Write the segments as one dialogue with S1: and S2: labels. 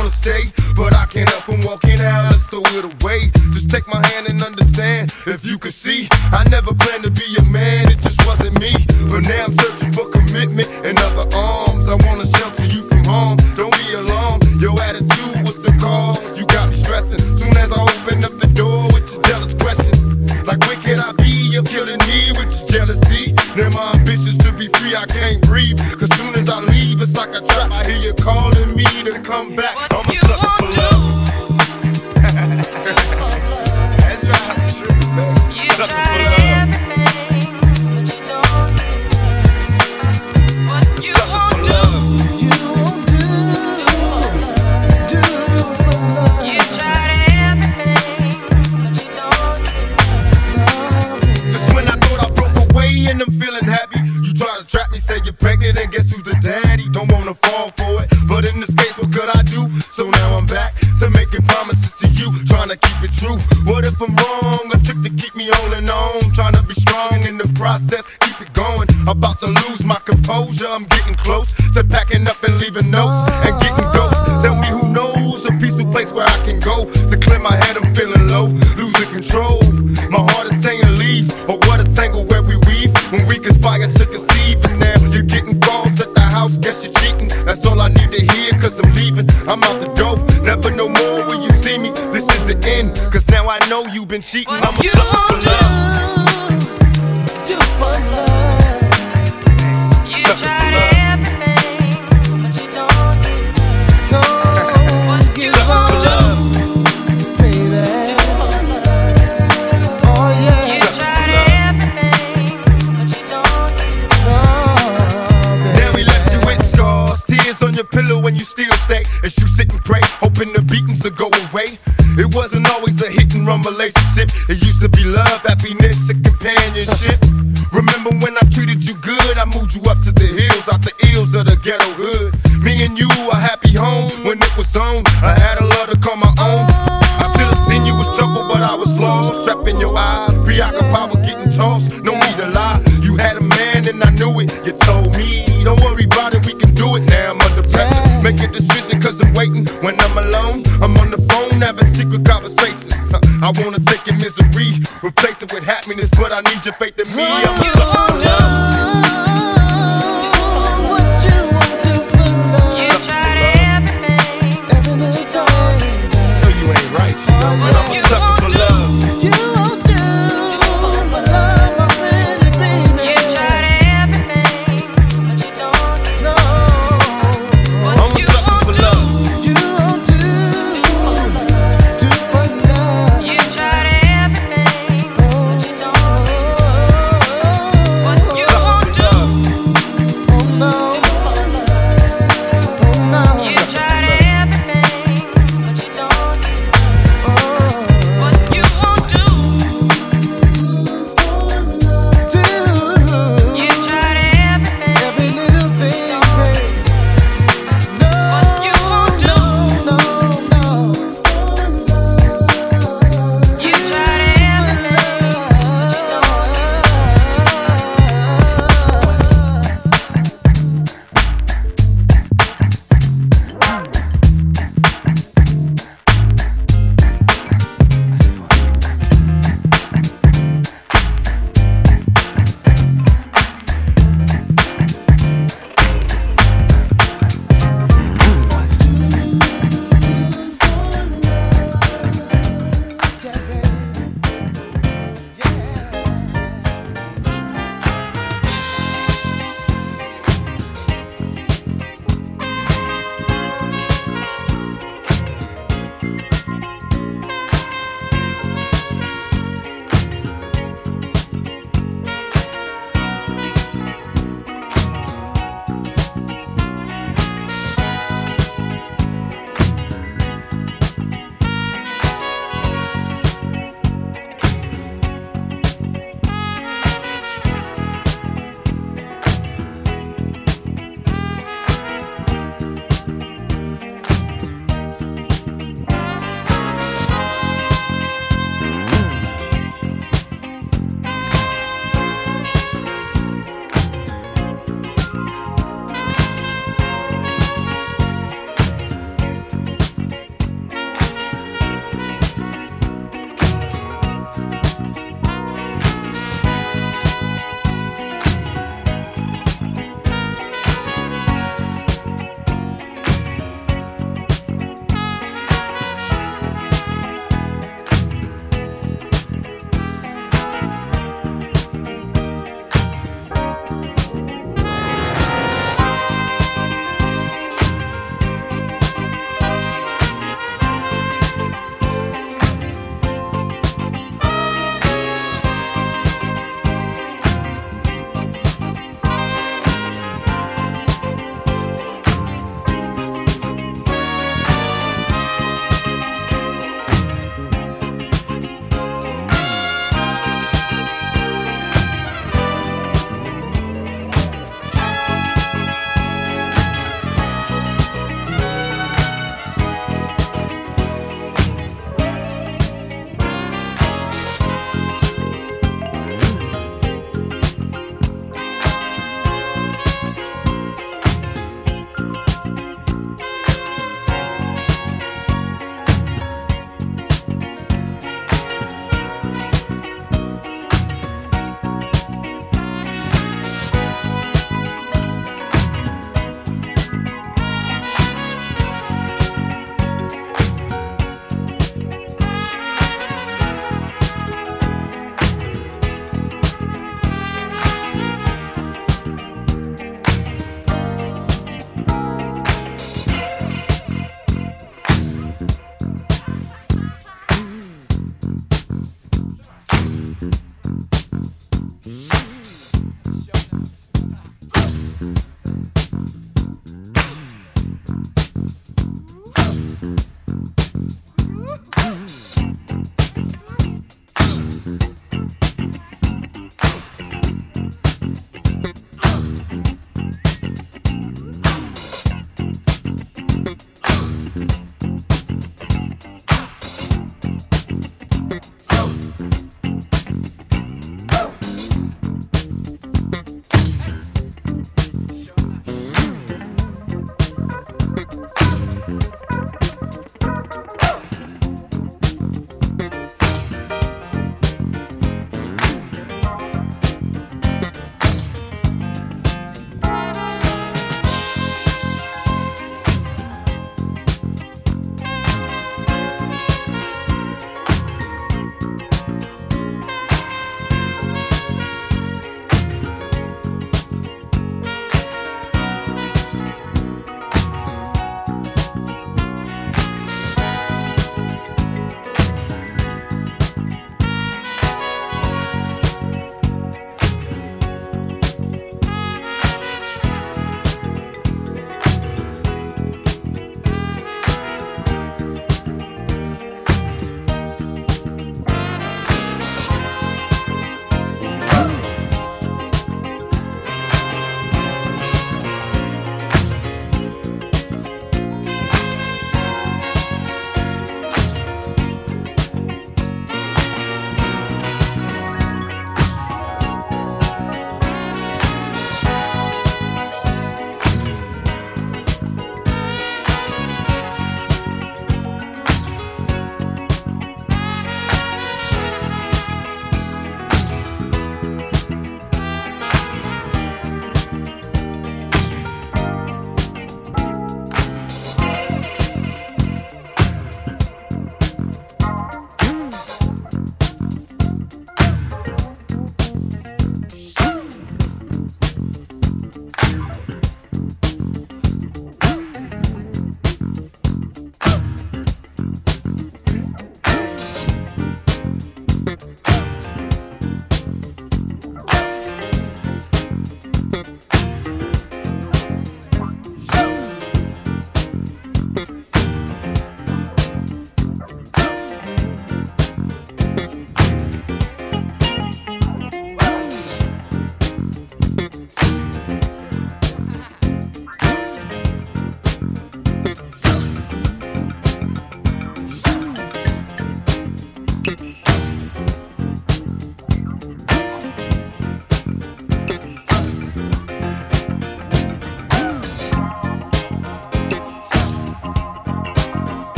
S1: wanna stay, but I can't help from walking out. Let's throw it away. Just take my hand and understand. If you could see, I never planned to be a man. It just wasn't me. But now I'm searching for commitment and other arms. I wanna with happiness, but I need your faith in me. I'm
S2: you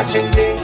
S3: watching me.